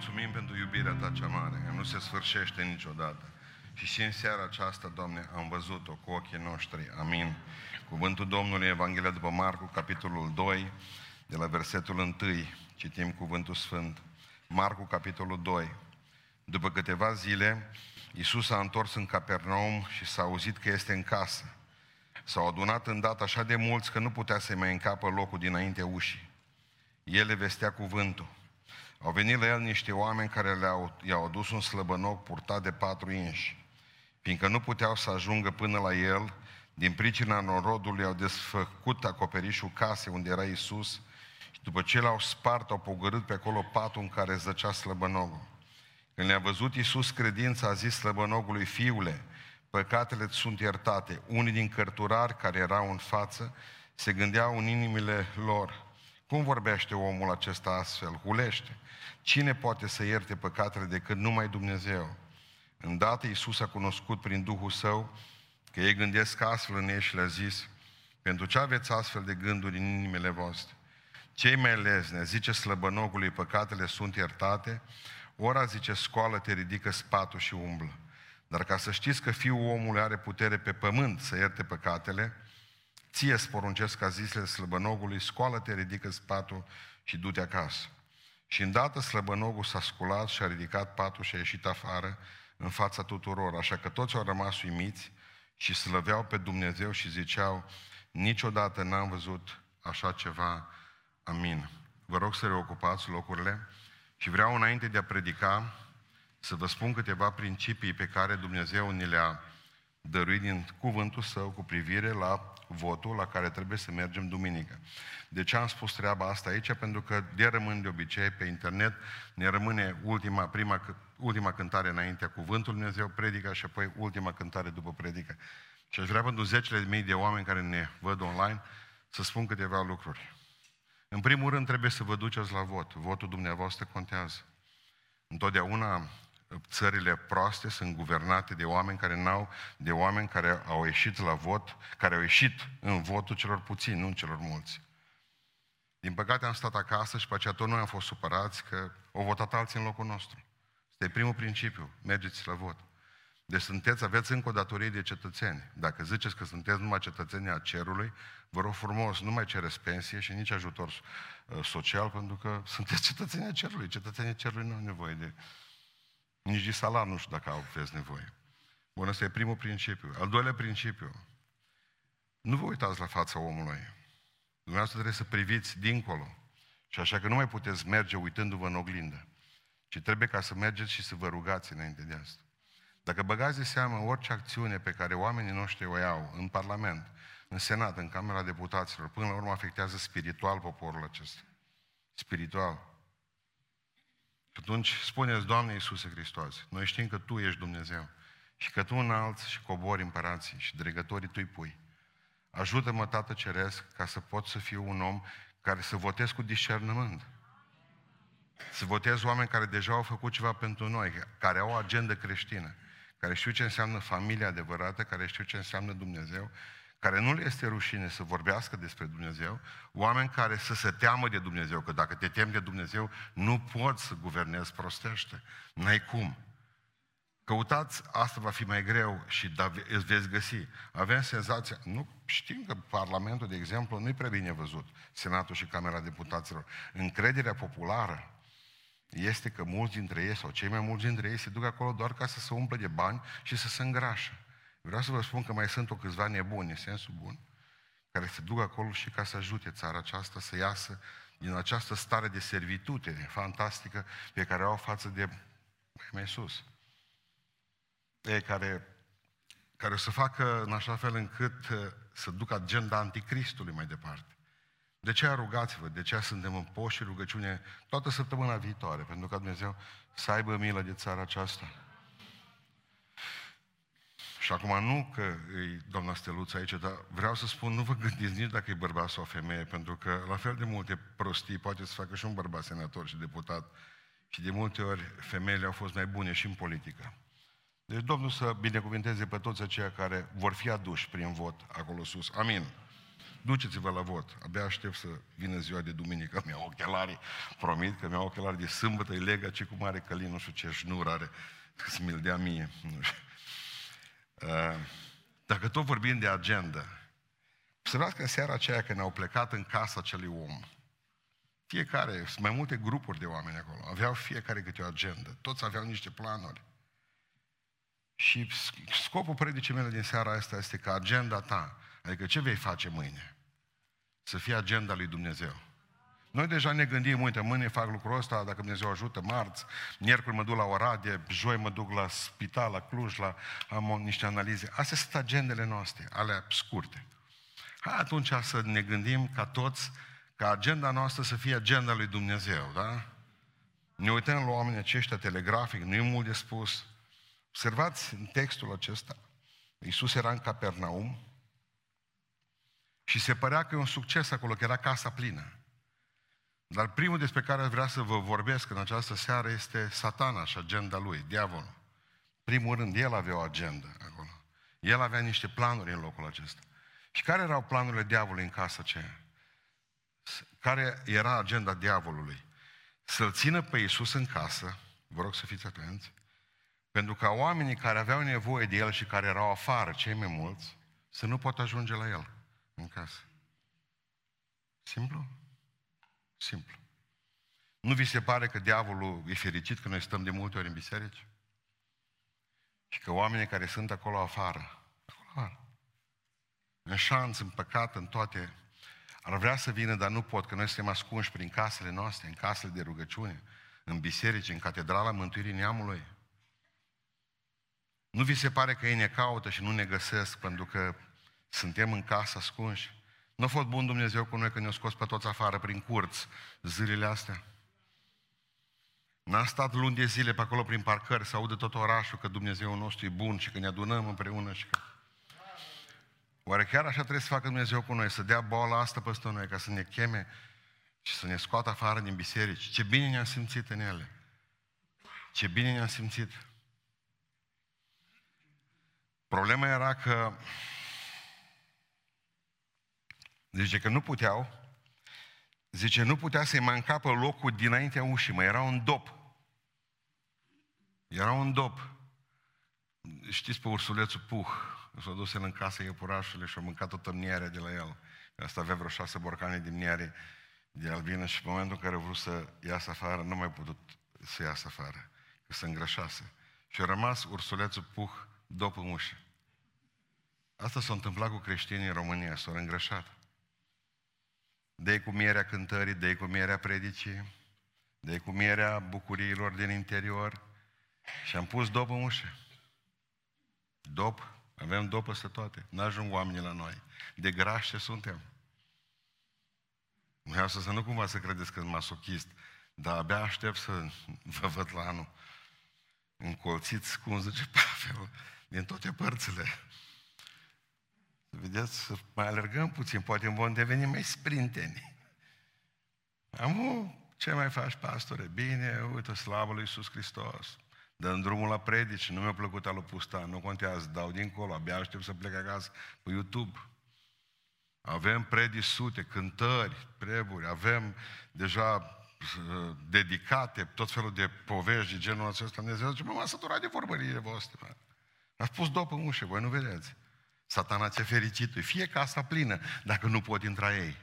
mulțumim pentru iubirea Ta cea mare, nu se sfârșește niciodată. Și și în seara aceasta, Doamne, am văzut-o cu ochii noștri. Amin. Cuvântul Domnului, Evanghelia după Marcu, capitolul 2, de la versetul 1, citim cuvântul Sfânt. Marcu, capitolul 2. După câteva zile, Iisus s-a întors în Capernaum și s-a auzit că este în casă. S-au adunat îndată așa de mulți că nu putea să-i mai încapă locul dinainte ușii. El le vestea cuvântul. Au venit la el niște oameni care le-au, i-au adus un slăbănoc purtat de patru inși. Fiindcă nu puteau să ajungă până la el, din pricina norodului au desfăcut acoperișul casei unde era Isus și după ce l-au spart, au pogărât pe acolo patul în care zăcea slăbănogul. Când le-a văzut Iisus credința, a zis slăbănogului, fiule, păcatele sunt iertate. Unii din cărturari care erau în față se gândeau în inimile lor, cum vorbește omul acesta astfel? Hulește. Cine poate să ierte păcatele decât numai Dumnezeu? Îndată Iisus a cunoscut prin Duhul Său că ei gândesc astfel în ei și le-a zis, pentru ce aveți astfel de gânduri în inimile voastre? Cei mai lezne, zice slăbănogului, păcatele sunt iertate, ora zice, scoală, te ridică spatul și umblă. Dar ca să știți că Fiul omului are putere pe pământ să ierte păcatele, ție sporuncesc ca zisele slăbănogului, scoală-te, ridică spatul și du-te acasă. Și îndată slăbănogul s-a sculat și a ridicat patul și a ieșit afară în fața tuturor, așa că toți au rămas uimiți și slăveau pe Dumnezeu și ziceau, niciodată n-am văzut așa ceva. Amin. Vă rog să reocupați locurile și vreau înainte de a predica să vă spun câteva principii pe care Dumnezeu ni le-a dăruit din cuvântul Său cu privire la votul la care trebuie să mergem duminică. De ce am spus treaba asta aici? Pentru că de rămân de obicei pe internet, ne rămâne ultima, prima, ultima cântare înaintea cuvântului Dumnezeu, predica și apoi ultima cântare după predică. Și aș vrea pentru zecile de mii de oameni care ne văd online să spun câteva lucruri. În primul rând trebuie să vă duceți la vot. Votul dumneavoastră contează. Întotdeauna țările proaste sunt guvernate de oameni care n-au, de oameni care au ieșit la vot, care au ieșit în votul celor puțini, nu celor mulți. Din păcate am stat acasă și pe aceea tot noi am fost supărați că au votat alții în locul nostru. Este primul principiu, mergeți la vot. Deci sunteți, aveți încă o datorie de cetățeni. Dacă ziceți că sunteți numai cetățenii a cerului, vă rog frumos, nu mai cereți pensie și nici ajutor uh, social, pentru că sunteți cetățenii a cerului. Cetățenii cerului nu au nevoie de nici de salar nu știu dacă aveți nevoie. Bun, ăsta e primul principiu. Al doilea principiu. Nu vă uitați la fața omului. Dumneavoastră trebuie să priviți dincolo. Și așa că nu mai puteți merge uitându-vă în oglindă. Ci trebuie ca să mergeți și să vă rugați înainte de asta. Dacă băgați de seamă orice acțiune pe care oamenii noștri o iau în Parlament, în Senat, în Camera Deputaților, până la urmă afectează spiritual poporul acesta. Spiritual. Și atunci spuneți, Doamne Iisuse Hristos, noi știm că Tu ești Dumnezeu și că Tu înalți și cobori împărații și dregătorii Tu-i pui. Ajută-mă, Tată Ceresc, ca să pot să fiu un om care să votez cu discernământ. Să votez oameni care deja au făcut ceva pentru noi, care au o agendă creștină, care știu ce înseamnă familia adevărată, care știu ce înseamnă Dumnezeu care nu le este rușine să vorbească despre Dumnezeu, oameni care să se teamă de Dumnezeu, că dacă te temi de Dumnezeu, nu poți să guvernezi prostește. N-ai cum. Căutați, asta va fi mai greu și da, îți veți găsi. Avem senzația, nu știm că Parlamentul, de exemplu, nu-i prea bine văzut, Senatul și Camera Deputaților. Încrederea populară este că mulți dintre ei, sau cei mai mulți dintre ei, se duc acolo doar ca să se umple de bani și să se îngrașă. Vreau să vă spun că mai sunt o câțiva nebuni, în sensul bun, care se duc acolo și ca să ajute țara aceasta să iasă din această stare de servitudine fantastică pe care o au față de mai sus. Ei care, care o să facă în așa fel încât uh, să ducă agenda anticristului mai departe. De ce rugați-vă? De ce suntem în post și rugăciune toată săptămâna viitoare? Pentru că Dumnezeu să aibă milă de țara aceasta. Și acum nu că e doamna Steluță aici, dar vreau să spun, nu vă gândiți nici dacă e bărbat sau femeie, pentru că la fel de multe prostii poate să facă și un bărbat senator și deputat. Și de multe ori femeile au fost mai bune și în politică. Deci Domnul să binecuvinteze pe toți aceia care vor fi aduși prin vot acolo sus. Amin. Duceți-vă la vot. Abia aștept să vină ziua de duminică. Mi-au ochelari. Promit că mi-au ochelari de sâmbătă. Îi legă ce cu mare călin, nu știu ce șnur are. Să mi-l dea mie. Nu știu. Uh, dacă tot vorbim de agenda, observați că în seara aceea când au plecat în casa acelui om, fiecare, sunt mai multe grupuri de oameni acolo, aveau fiecare câte o agendă, toți aveau niște planuri. Și scopul predicii mele din seara asta este că agenda ta, adică ce vei face mâine, să fie agenda lui Dumnezeu. Noi deja ne gândim, uite, mâine fac lucrul ăsta, dacă Dumnezeu ajută, marți, miercuri mă duc la Oradie, joi mă duc la spital, la Cluj, la, am niște analize. Astea sunt agendele noastre, alea scurte. Hai atunci să ne gândim ca toți, ca agenda noastră să fie agenda lui Dumnezeu, da? Ne uităm la oamenii aceștia telegrafic, nu e mult de spus. Observați în textul acesta, Iisus era în Capernaum și se părea că e un succes acolo, că era casa plină. Dar primul despre care vrea să vă vorbesc în această seară este satana și agenda lui, diavolul. Primul rând, el avea o agendă acolo. El avea niște planuri în locul acesta. Și care erau planurile diavolului în casa aceea? Care era agenda diavolului? Să-l țină pe Iisus în casă, vă rog să fiți atenți, pentru ca oamenii care aveau nevoie de el și care erau afară, cei mai mulți, să nu pot ajunge la el în casă. Simplu? Simplu. Nu vi se pare că diavolul e fericit că noi stăm de multe ori în biserici? Și că oamenii care sunt acolo afară, acolo afară, în șanț, în păcat, în toate, ar vrea să vină, dar nu pot, că noi suntem ascunși prin casele noastre, în casele de rugăciune, în biserici, în catedrala Mântuirii Neamului. Nu vi se pare că ei ne caută și nu ne găsesc pentru că suntem în casă ascunși? Nu a fost bun Dumnezeu cu noi când ne-a scos pe toți afară prin curți zilele astea? N-a stat luni de zile pe acolo prin parcări să audă tot orașul că Dumnezeu nostru e bun și că ne adunăm împreună și că... Oare chiar așa trebuie să facă Dumnezeu cu noi, să dea boala asta peste noi, ca să ne cheme și să ne scoată afară din biserici? Ce bine ne-am simțit în ele! Ce bine ne-am simțit! Problema era că Zice că nu puteau, zice, nu putea să-i mai încapă locul dinaintea ușii, mai era un dop. Era un dop. Știți pe ursulețul Puh, s-a dus el în casă iepurașului și a mâncat toată mnierea de la el. Asta avea vreo șase borcane de mniere de albină și în momentul în care a vrut să iasă afară, nu mai putut să iasă afară, că se îngrășase. Și a rămas ursulețul Puh dop în ușă. Asta s-a întâmplat cu creștinii în România, s-au îngrășat dă cu mierea cântării, dă cu mierea predicii, dă cu mierea bucuriilor din interior și am pus dop în ușă. Dop, avem dop peste toate, n-ajung oamenii la noi. De grașe suntem. Vreau să, să nu cumva să credeți că sunt masochist, dar abia aștept să vă văd la anul încolțiți, cum zice Pavel, din toate părțile. Vedeți, să mai alergăm puțin, poate vom deveni mai sprinteni. Amu, ce mai faci, pastore? Bine, uite, slavă lui Iisus Hristos. Dăm drumul la predici, nu mi-a plăcut alu pusta, nu contează, dau dincolo, abia aștept să plec acasă pe YouTube. Avem predici sute, cântări, treburi, avem deja uh, dedicate, tot felul de povești de genul acesta. Dumnezeu zice, mă, m-am săturat de vorbările voastre. Ați pus dopă în ușă, voi nu vedeți. Satana ce fericit fie casa plină, dacă nu pot intra ei.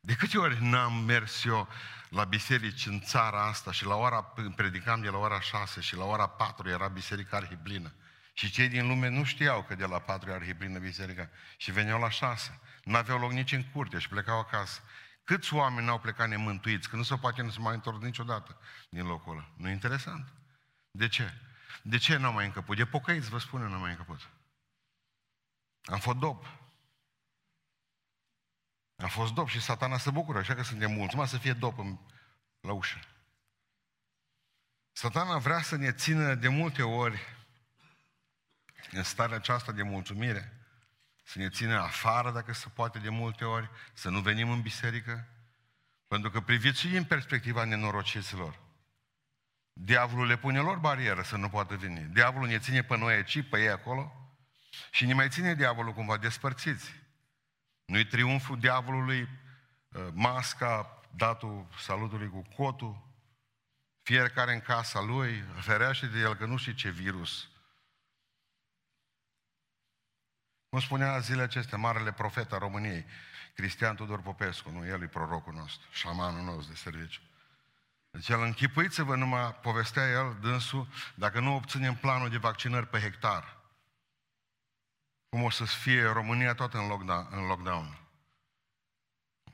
De câte ori n-am mers eu la biserici în țara asta și la ora, predicam de la ora 6 și la ora 4 era biserica arhiplină. Și cei din lume nu știau că de la 4 e arhiplină biserica. Și veneau la 6. Nu aveau loc nici în curte și plecau acasă. Câți oameni n-au plecat nemântuiți, că nu se poate nu se mai întorc niciodată din locul ăla. Nu e interesant? De ce? De ce n-am mai încăput? De pocăiți, vă spun, n-am mai încăput. Am fost dop. Am fost dop și satana se bucură, așa că suntem mulți, mai să fie dop în, la ușă. Satana vrea să ne țină de multe ori în starea aceasta de mulțumire, să ne țină afară, dacă se poate, de multe ori, să nu venim în biserică, pentru că priviți și în perspectiva nenorociților. Diavolul le pune lor barieră să nu poată veni. Diavolul ne ține pe noi aici, pe ei acolo și ne mai ține diavolul cumva despărțiți. Nu-i triumful diavolului, uh, masca, datul salutului cu cotul, fiecare în casa lui, ferește de el că nu știe ce virus. Cum spunea zilele acestea, marele profet al României, Cristian Tudor Popescu, nu, el e prorocul nostru, șamanul nostru de serviciu. Deci el închipuiți-vă numai, povestea el, dânsul, dacă nu obținem planul de vaccinări pe hectar, cum o să fie România tot în lockdown. În lockdown.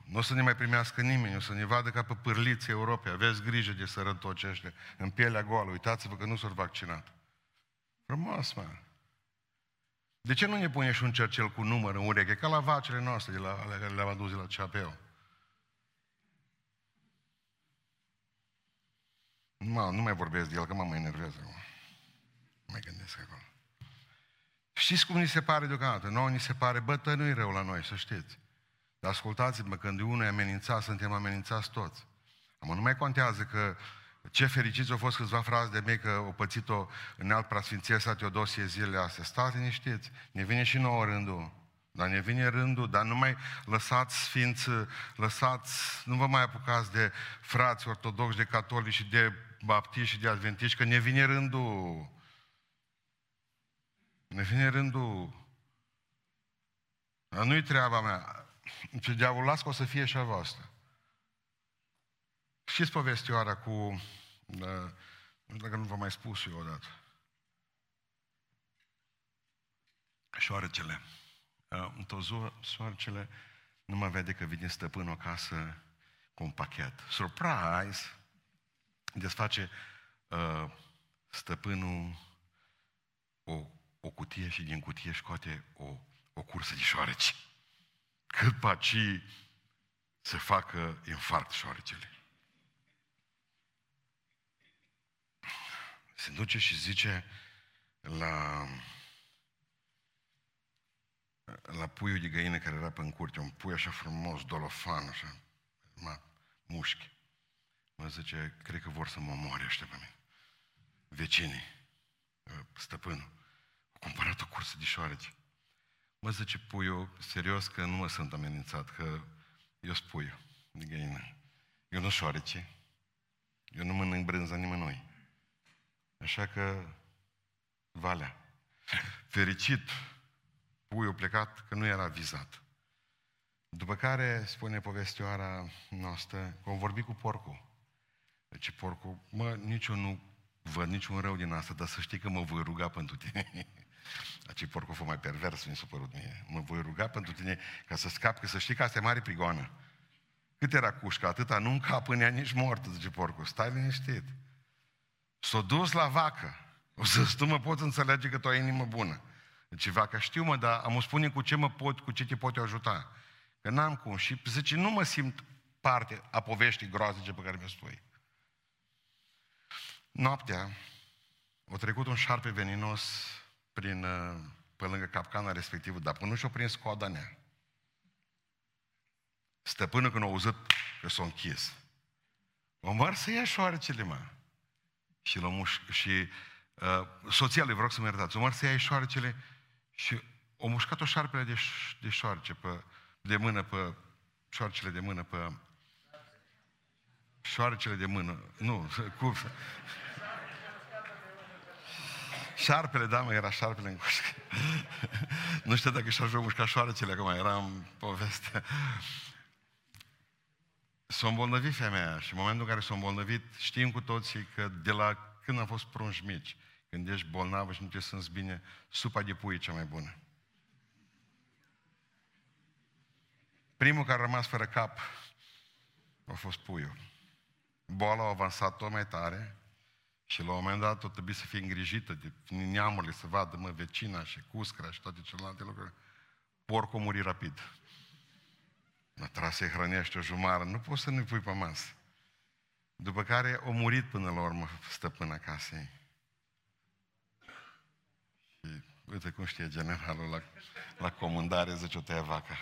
Nu o să ne mai primească nimeni, o să ne vadă ca pe pârliți Europei. Aveți grijă de sărătoci ăștia, în pielea goală. Uitați-vă că nu s-au vaccinat. Frumos, mă. De ce nu ne pune și un cercel cu număr în ureche, ca la vacile noastre, de la, ale care le-am adus de la CAPEO? Nu, nu mai vorbesc de el, că mă mai enervează. Nu mai gândesc acolo. Știți cum ni se pare deocamdată? Noi ni se pare, bă, nu-i rău la noi, să știți. Dar ascultați-mă, când unul e amenințat, suntem amenințați toți. Acum nu mai contează că ce fericiți au fost câțiva frați de mei că au pățit-o în alt preasfinția Teodosie zilele astea. Stați liniștiți, ne vine și nouă rândul. Dar ne vine rândul, dar nu mai lăsați sfinți, lăsați, nu vă mai apucați de frați ortodoxi, de catolici și de baptiști și de adventiști, că ne vine rândul. Ne vine rândul. Dar nu-i treaba mea. Ce diavolul las că o să fie și a voastră. Știți povestioara cu, da, nu știu dacă nu v-am mai spus eu odată. Șoarecele. Uh, într-o zi, șoarecele nu mă vede că vine stăpânul acasă cu un pachet. Surprise! Desface uh, stăpânul o, o cutie și din cutie scoate o, o cursă de șoareci. Cât paci să facă infarct șoarecele. Se duce și zice la, la puiul de găină care era pe în curte, un pui așa frumos, dolofan, așa, ma, mușchi. Mă zice, cred că vor să mă omoare ăștia pe mine. Vecinii, stăpânul, au cumpărat o cursă de șoareci. Mă zice puiul, serios că nu mă sunt amenințat, că eu sunt puiul de găină. Eu nu șoarece. Eu nu mănânc brânza nimănui. Așa că, valea. Fericit, puiul plecat că nu era vizat. După care, spune povestioara noastră, că am vorbit cu porcul. Deci porcul, mă, nici eu nu văd niciun rău din asta, dar să știi că mă voi ruga pentru tine. Aci porcul fost mai pervers, mi s-a părut mie. Mă voi ruga pentru tine ca să scap, că să știi că asta e mare prigoană. Cât era cușca? Atâta nu încap în ea nici mort, zice porcul. Stai liniștit. S-a dus la vacă. O să tu mă poți înțelege că tu ai inimă bună. Deci vaca, știu mă, dar am spune cu ce mă pot, cu ce te pot ajuta. Că n-am cum. Și zice, nu mă simt parte a poveștii groaznice pe care mi-o spui. Noaptea, a trecut un șarpe veninos prin, uh, pe lângă capcana respectivă, dar până și-o prins coada nea. Stăpânul când a auzit că s-a închis, o să ia șoarecele, mă. Și, l muș- și uh, soția lui, vreau să mă iertați, o să ia șoarecele și o mușcat-o șarpele de, de șoarece, pe, de mână pe, șoarecele de mână pe, șoarecele de mână, nu, cu, Șarpele, da, mă, era șarpele în cușcă. nu știu dacă și-a mușcat șoarecele, acum era în poveste. S-a îmbolnăvit femeia și în momentul în care s-a îmbolnăvit, știm cu toții că de la când am fost prunși mici, când ești bolnavă și nu te simți bine, supa de pui e cea mai bună. Primul care a rămas fără cap a fost puiul. Boala a avansat tot mai tare și la un moment dat o trebuie să fie îngrijită de neamurile, să vadă, mă, vecina și cuscra și toate celelalte lucruri. Porcul muri rapid. Mă tras să-i hrănește o jumară, nu poți să nu pui pe masă. După care o murit până la urmă stăpâna casei. Și uite cum știe generalul la, la comandare, zice o tăia vaca.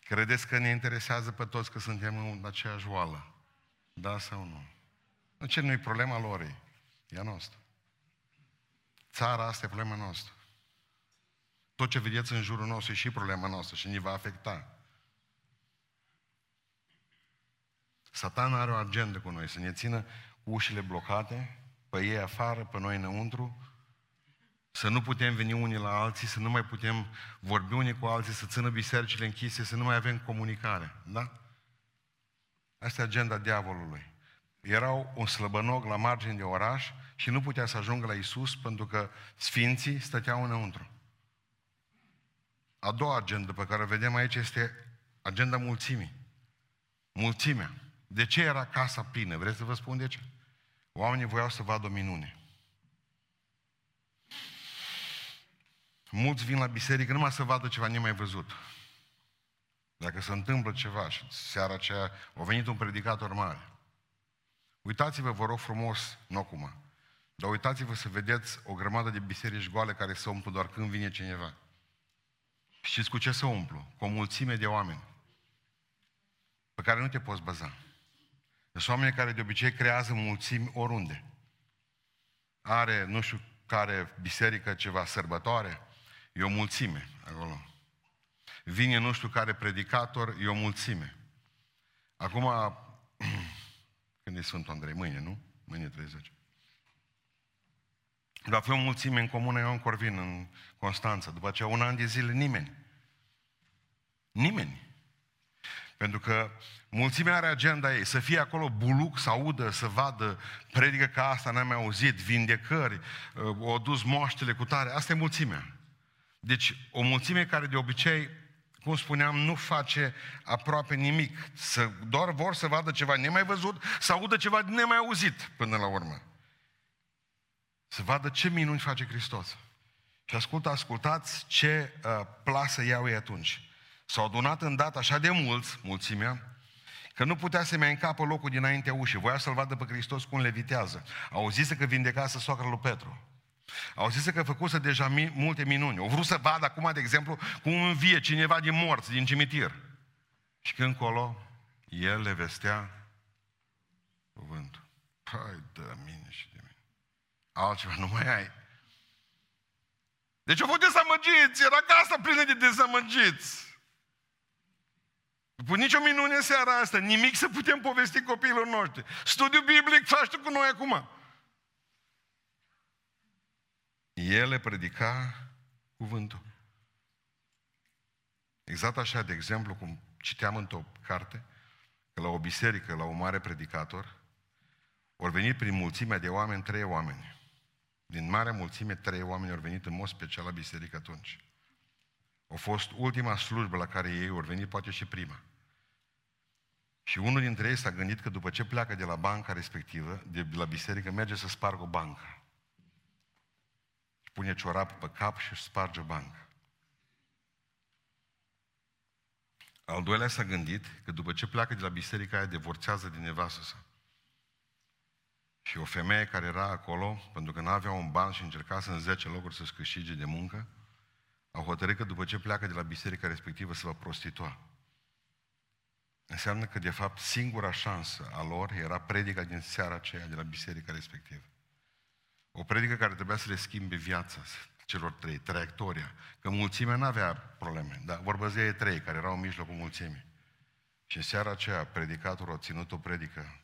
Credeți că ne interesează pe toți că suntem în aceeași oală? Da sau nu? Nu ce nu e problema lor, e a noastră. Țara asta e problema noastră. Tot ce vedeți în jurul nostru e și problema noastră și ne va afecta. Satan are o agendă cu noi, să ne țină cu ușile blocate, pe ei afară, pe noi înăuntru, să nu putem veni unii la alții, să nu mai putem vorbi unii cu alții, să țină bisericile închise, să nu mai avem comunicare. Da? Asta e agenda diavolului. Erau un slăbănog la margine de oraș și nu putea să ajungă la Isus pentru că sfinții stăteau înăuntru. A doua agendă pe care o vedem aici este agenda mulțimii. Mulțimea. De ce era casa plină? Vreți să vă spun de ce? Oamenii voiau să vadă o minune. Mulți vin la biserică numai să vadă ceva nemai văzut. Dacă se întâmplă ceva și seara aceea a venit un predicator mare. Uitați-vă, vă rog frumos, nu acum, dar uitați-vă să vedeți o grămadă de biserici goale care se umplu doar când vine cineva. Știți cu ce se umplu? Cu o mulțime de oameni pe care nu te poți baza. Sunt oameni care de obicei creează mulțimi oriunde. Are, nu știu care biserică, ceva sărbătoare, e o mulțime acolo. Vine nu știu care predicator, e o mulțime. Acum, când e Sfântul Andrei? Mâine, nu? Mâine 30. Dar fi o mulțime în comună, eu în Corvin, în Constanța. După aceea, un an de zile, nimeni. Nimeni. Pentru că mulțimea are agenda ei, să fie acolo buluc, să audă, să vadă, predică ca asta, n-am mai auzit, vindecări, o dus moaștele cu tare, asta e mulțimea. Deci o mulțime care de obicei, cum spuneam, nu face aproape nimic, să, doar vor să vadă ceva nemai văzut, să audă ceva nemai auzit până la urmă. Să vadă ce minuni face Hristos. Și ascultă, ascultați ce uh, plasă iau ei atunci. S-au adunat îndată așa de mulți, mulțimea, că nu putea să mai încapă locul dinaintea ușii. Voia să-L vadă pe Hristos cum levitează. Au zis că vindecase soacra lui Petru. Au zis că făcuse deja mi- multe minuni. Au vrut să vadă acum, de exemplu, cum învie cineva din morți, din cimitir. Și când colo, el le vestea cuvântul. Păi, de mine și de mine. Altceva nu mai ai. Deci au fost dezamăgiți, era casa plină de dezamăgiți. După nicio minune în seara asta, nimic să putem povesti copiilor noștri. Studiu biblic faci tu cu noi acum. El predica cuvântul. Exact așa, de exemplu, cum citeam într-o carte, că la o biserică, la un mare predicator, au venit prin mulțimea de oameni trei oameni. Din marea mulțime, trei oameni au venit în mod special la biserică atunci. A fost ultima slujbă la care ei au venit, poate și prima. Și unul dintre ei s-a gândit că după ce pleacă de la banca respectivă, de la biserică, merge să spargă o bancă. Și pune ciorap pe cap și își sparge banca. Al doilea s-a gândit că după ce pleacă de la biserica aia, divorțează din nevastă sa. Și o femeie care era acolo, pentru că nu avea un ban și încerca să în 10 locuri să-și câștige de muncă, au hotărât că după ce pleacă de la biserica respectivă se va prostitua. Înseamnă că, de fapt, singura șansă a lor era predica din seara aceea de la biserica respectivă. O predică care trebuia să le schimbe viața celor trei, traiectoria. Că mulțimea nu avea probleme, dar vorbesc de ei trei care erau în mijlocul mulțimii. Și în seara aceea, predicatorul a ținut o predică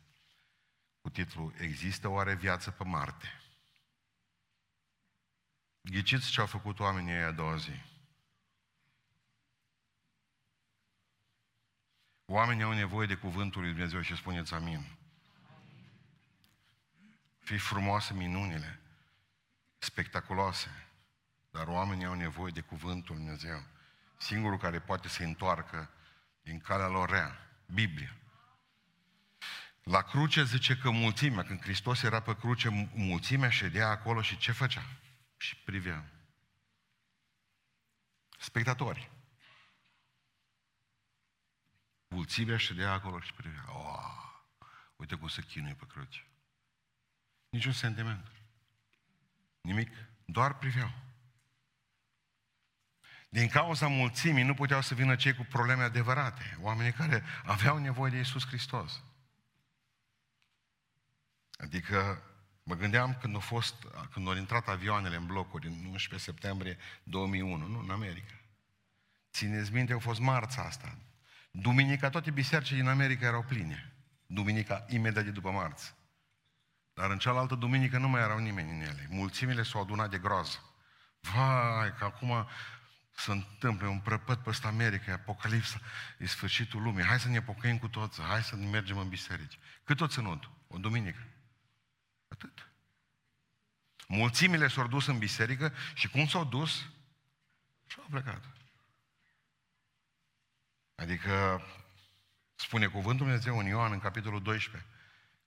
cu titlul Există oare viață pe Marte? Ghiciți ce au făcut oamenii ei a doua zi. Oamenii au nevoie de cuvântul lui Dumnezeu și spuneți amin. Fii frumoase minunile, spectaculoase, dar oamenii au nevoie de cuvântul lui Dumnezeu. Singurul care poate să întoarcă din calea lor rea, Biblia. La cruce zice că mulțimea, când Hristos era pe cruce, mulțimea ședea acolo și ce făcea? Și privea. Spectatori. Mulțimea ședea acolo și privea. Oh, uite cum se chinuie pe cruce. Niciun sentiment. Nimic. Doar priveau. Din cauza mulțimii nu puteau să vină cei cu probleme adevărate, oamenii care aveau nevoie de Isus Hristos. Adică Mă gândeam când au fost, când au intrat avioanele în blocuri în 11 septembrie 2001, nu, în America. Țineți minte, au fost marța asta. Duminica toate bisericile din America erau pline. Duminica imediat de după marți. Dar în cealaltă duminică nu mai erau nimeni în ele. Mulțimile s-au adunat de groază. Vai, că acum se întâmple un prăpăt peste America, e apocalipsa, e sfârșitul lumii. Hai să ne pocăim cu toți, hai să ne mergem în biserici. Cât o ținut? O duminică. Atât. Mulțimile s-au dus în biserică și cum s-au dus? Și au plecat. Adică, spune cuvântul Dumnezeu în Ioan, în capitolul 12,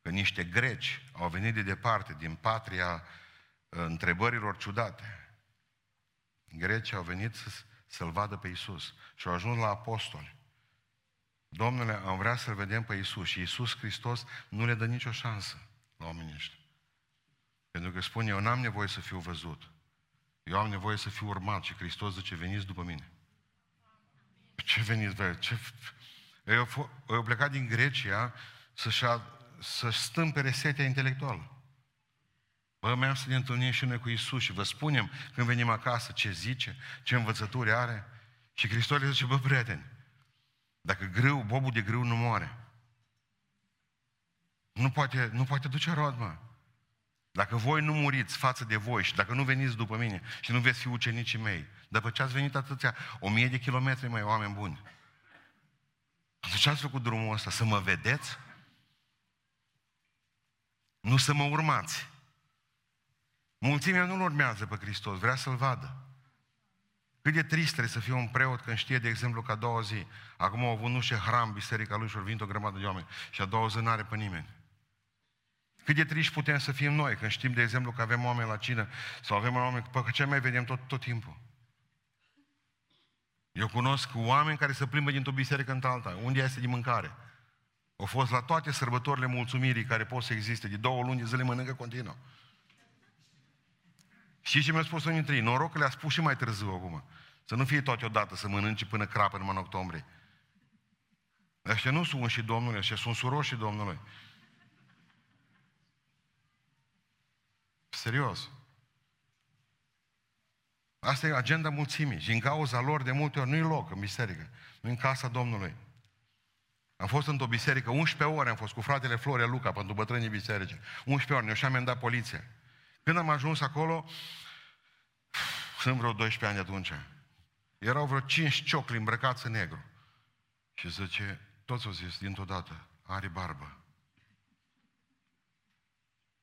că niște greci au venit de departe, din patria uh, întrebărilor ciudate. Grecii au venit să, să-L vadă pe Isus și au ajuns la apostoli. Domnule, am vrea să-L vedem pe Isus și Isus Hristos nu le dă nicio șansă la oamenii ăștia. Pentru că spune, eu n-am nevoie să fiu văzut. Eu am nevoie să fiu urmat și Hristos zice, veniți după mine. Ce veniți, bă? Ce... Eu, eu plecat din Grecia să-și, să-și stâmpere setea intelectuală. Bă, mai să ne întâlnim și noi cu Isus și vă spunem când venim acasă ce zice, ce învățături are. Și Hristos le zice, bă, prieteni, dacă grâu, bobul de grâu nu moare, nu poate, nu poate duce rod, mă. Dacă voi nu muriți față de voi și dacă nu veniți după mine și nu veți fi ucenicii mei, după ce ați venit atâția, o mie de kilometri, mai oameni buni, de ce ați făcut drumul ăsta? Să mă vedeți? Nu să mă urmați. Mulțimea nu-L urmează pe Hristos, vrea să-L vadă. Cât de trist trebuie să fie un preot când știe, de exemplu, că a doua zi, acum au avut nu știu hram biserica lui și au venit o grămadă de oameni și a doua zi n-are pe nimeni. Cât de triști putem să fim noi când știm, de exemplu, că avem oameni la cină sau avem oameni, pe ce mai vedem tot, tot timpul. Eu cunosc oameni care se plimbă dintr-o biserică în alta. Unde este de mâncare? Au fost la toate sărbătorile mulțumirii care pot să existe. De două luni de zile mănâncă continuu. Și ce mi-a spus unii dintre ei? Noroc că le-a spus și mai târziu acum. Să nu fie toate odată, să mănânce până crapă numai în octombrie. Ăștia nu sunt și Domnului, ăștia sunt suroși Domnului. Serios. Asta e agenda mulțimii și în cauza lor de multe ori nu-i loc în biserică, nu în casa Domnului. Am fost într-o biserică, 11 ore am fost cu fratele Florea Luca pentru bătrânii biserici. 11 ore, ne-au și amendat poliția. Când am ajuns acolo, sunt vreo 12 ani atunci, erau vreo 5 ciocli îmbrăcați în negru. Și zice, toți au zis dintr-o dată, are barbă.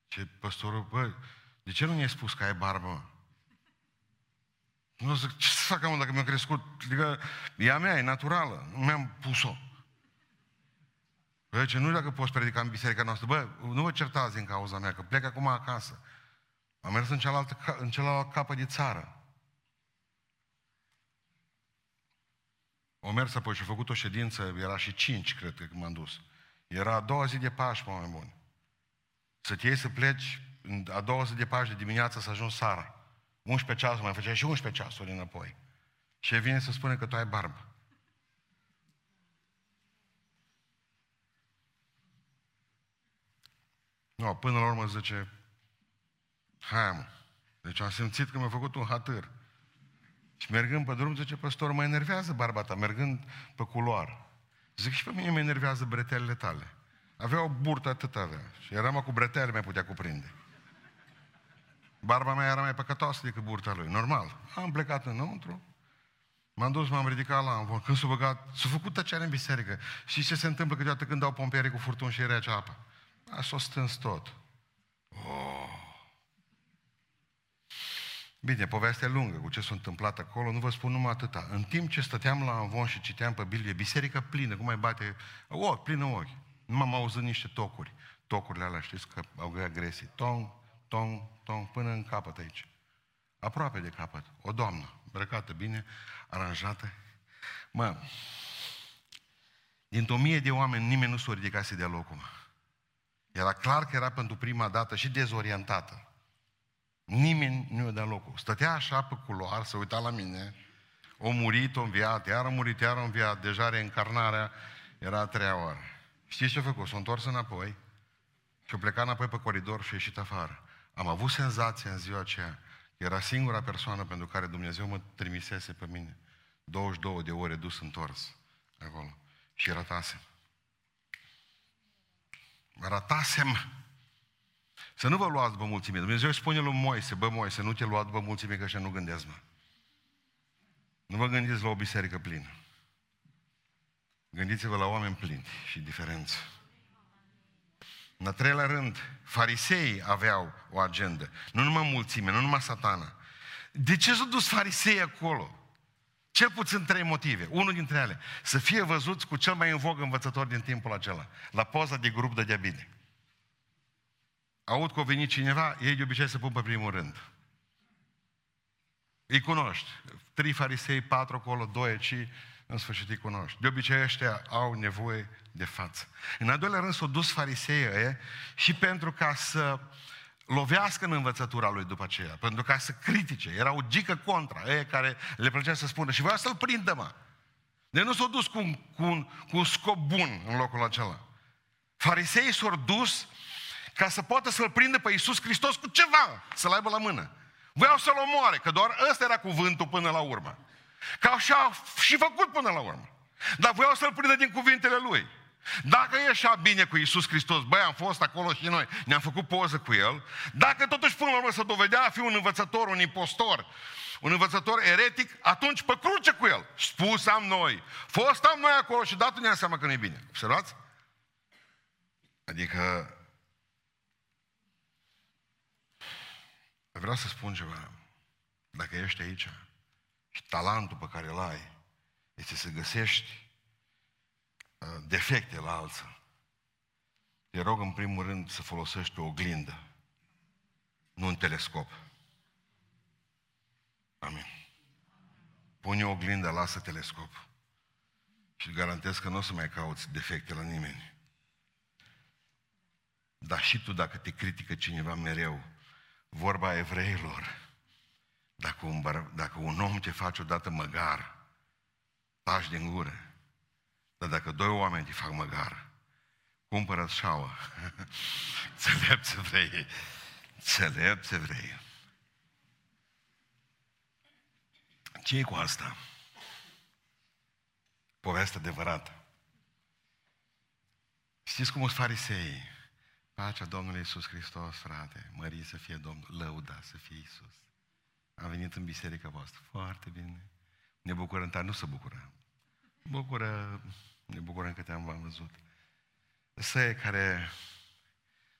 Ce păstorul, bă, de ce nu ne-ai spus că ai barbă, mă? Nu zic, ce să fac mă, dacă mi-a crescut? Adică, e a mea, e naturală, nu mi-am pus-o. Bă, ce nu dacă poți predica în biserica noastră, bă, nu vă certați din cauza mea, că plec acum acasă. Am mers în cealaltă, în celălalt capă de țară. O mers apoi și a făcut o ședință, era și cinci, cred că, când m-am dus. Era a doua zi de Paști, mai buni. Să te iei să pleci, a doua zi de Paști de dimineață să ajungi sara. 11 ceasuri, mai făceai și 11 ceasuri înapoi. Și vine să spune că tu ai barbă. Nu, până la urmă zice, hai mă. Deci am simțit că mi-a făcut un hatâr. Și mergând pe drum, zice, păstor, mă enervează barba ta, mergând pe culoar. Zic, și pe mine mă enervează bretelele tale. Avea o burtă atât avea. Și eram cu bretele, mai putea cuprinde. Barba mea era mai păcătoasă decât burta lui. Normal. Am plecat înăuntru, m-am dus, m-am ridicat la învon. Când s-a băgat, s-a făcut tăceare în biserică. Și ce se întâmplă câteodată când dau pompieri cu furtun și rece apă? A, s-a stâns tot. Oh. Bine, povestea e lungă cu ce s-a întâmplat acolo, nu vă spun numai atâta. În timp ce stăteam la învon și citeam pe Biblie, biserica plină, cum mai bate ochi, plină ochi. Nu m-am auzit niște tocuri. Tocurile alea, știți că au agresii. Tong, tong, tong, până în capăt aici. Aproape de capăt. O doamnă, îmbrăcată bine, aranjată. Mă, dintr-o mie de oameni, nimeni nu s-a ridicat de locul, mă. Era clar că era pentru prima dată și dezorientată. Nimeni nu i-a dat locul. Stătea așa pe culoar, se uita la mine, o murit, o înviat, iar a murit, iar a înviat, deja reîncarnarea era a treia oară. Știți ce a făcut? S-a întors înapoi, Și-a plecat înapoi pe coridor și a ieșit afară. Am avut senzația în ziua aceea că era singura persoană pentru care Dumnezeu mă trimisese pe mine. 22 de ore dus întors acolo. Și ratasem. Ratasem. Să nu vă luați după mulțime. Dumnezeu spune lui Moise, bă Moise, nu te lua după mulțime, că așa nu gândesc, mă. Nu vă gândiți la o biserică plină. Gândiți-vă la oameni plini și diferență. În a treilea rând, fariseii aveau o agendă. Nu numai mulțime, nu numai satana. De ce s-au dus farisei acolo? Cel puțin trei motive. Unul dintre ele, să fie văzuți cu cel mai în vogă învățător din timpul acela, la poza de grup de diabine. Aud că a venit cineva, ei de obicei să pun pe primul rând. Îi cunoști. Trei farisei, patru acolo, doi aici, în sfârșit îi cunoști. De obicei ăștia au nevoie de față. În al doilea rând s-au dus fariseii ăia și pentru ca să lovească în învățătura lui după aceea, pentru ca să critique. Era o gică contra, ei care le plăcea să spună și voia să-l prindă, mă. De nu s-au dus cu un, cu, un, cu un scop bun în locul acela. Fariseii s-au dus ca să poată să-L prindă pe Iisus Hristos cu ceva, să-L aibă la mână. Voiau să-L omoare, că doar ăsta era cuvântul până la urmă. Că așa și făcut până la urmă. Dar voiau să-L prindă din cuvintele Lui. Dacă e așa bine cu Iisus Hristos, băi, am fost acolo și noi, ne-am făcut poză cu El, dacă totuși până la urmă să dovedea a fi un învățător, un impostor, un învățător eretic, atunci pe cruce cu El. Spus am noi. Fost am noi acolo și dat ne seama că nu e bine. Observați? Adică Vreau să spun ceva. Dacă ești aici și talentul pe care îl ai este să găsești uh, defecte la alții, te rog în primul rând să folosești o oglindă, nu un telescop. Amin. Pune o oglindă, lasă telescop. Și garantez că nu o să mai cauți defecte la nimeni. Dar și tu, dacă te critică cineva mereu, vorba evreilor. Dacă un, băr- dacă un om te face odată măgar, taci din gură. Dar dacă doi oameni te fac măgar, cumpără șaua. Înțelepți evrei. Înțelepți evrei. ce e cu asta? Povestea adevărată. Știți cum sunt fariseii? Pacea Domnului Iisus Hristos, frate, mări să fie Domnul, lăuda să fie Iisus. Am venit în biserica voastră, foarte bine. Ne bucurăm, dar nu se bucură. Bucură, ne bucurăm că te-am văzut. Să care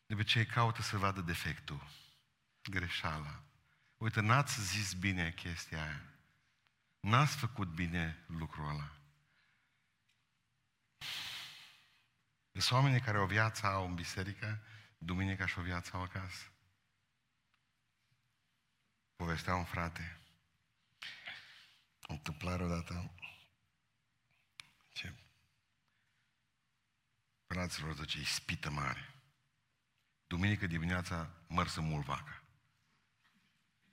de obicei caută să vadă defectul, greșeala. Uite, n-ați zis bine chestia aia. N-ați făcut bine lucrul ăla. Sunt oamenii care o viață au în biserică, duminica și o viață au acasă. Povestea un frate. O întâmplare odată. Ce? Fraților, zice, ispită mare. Duminică dimineața măr să mul vaca.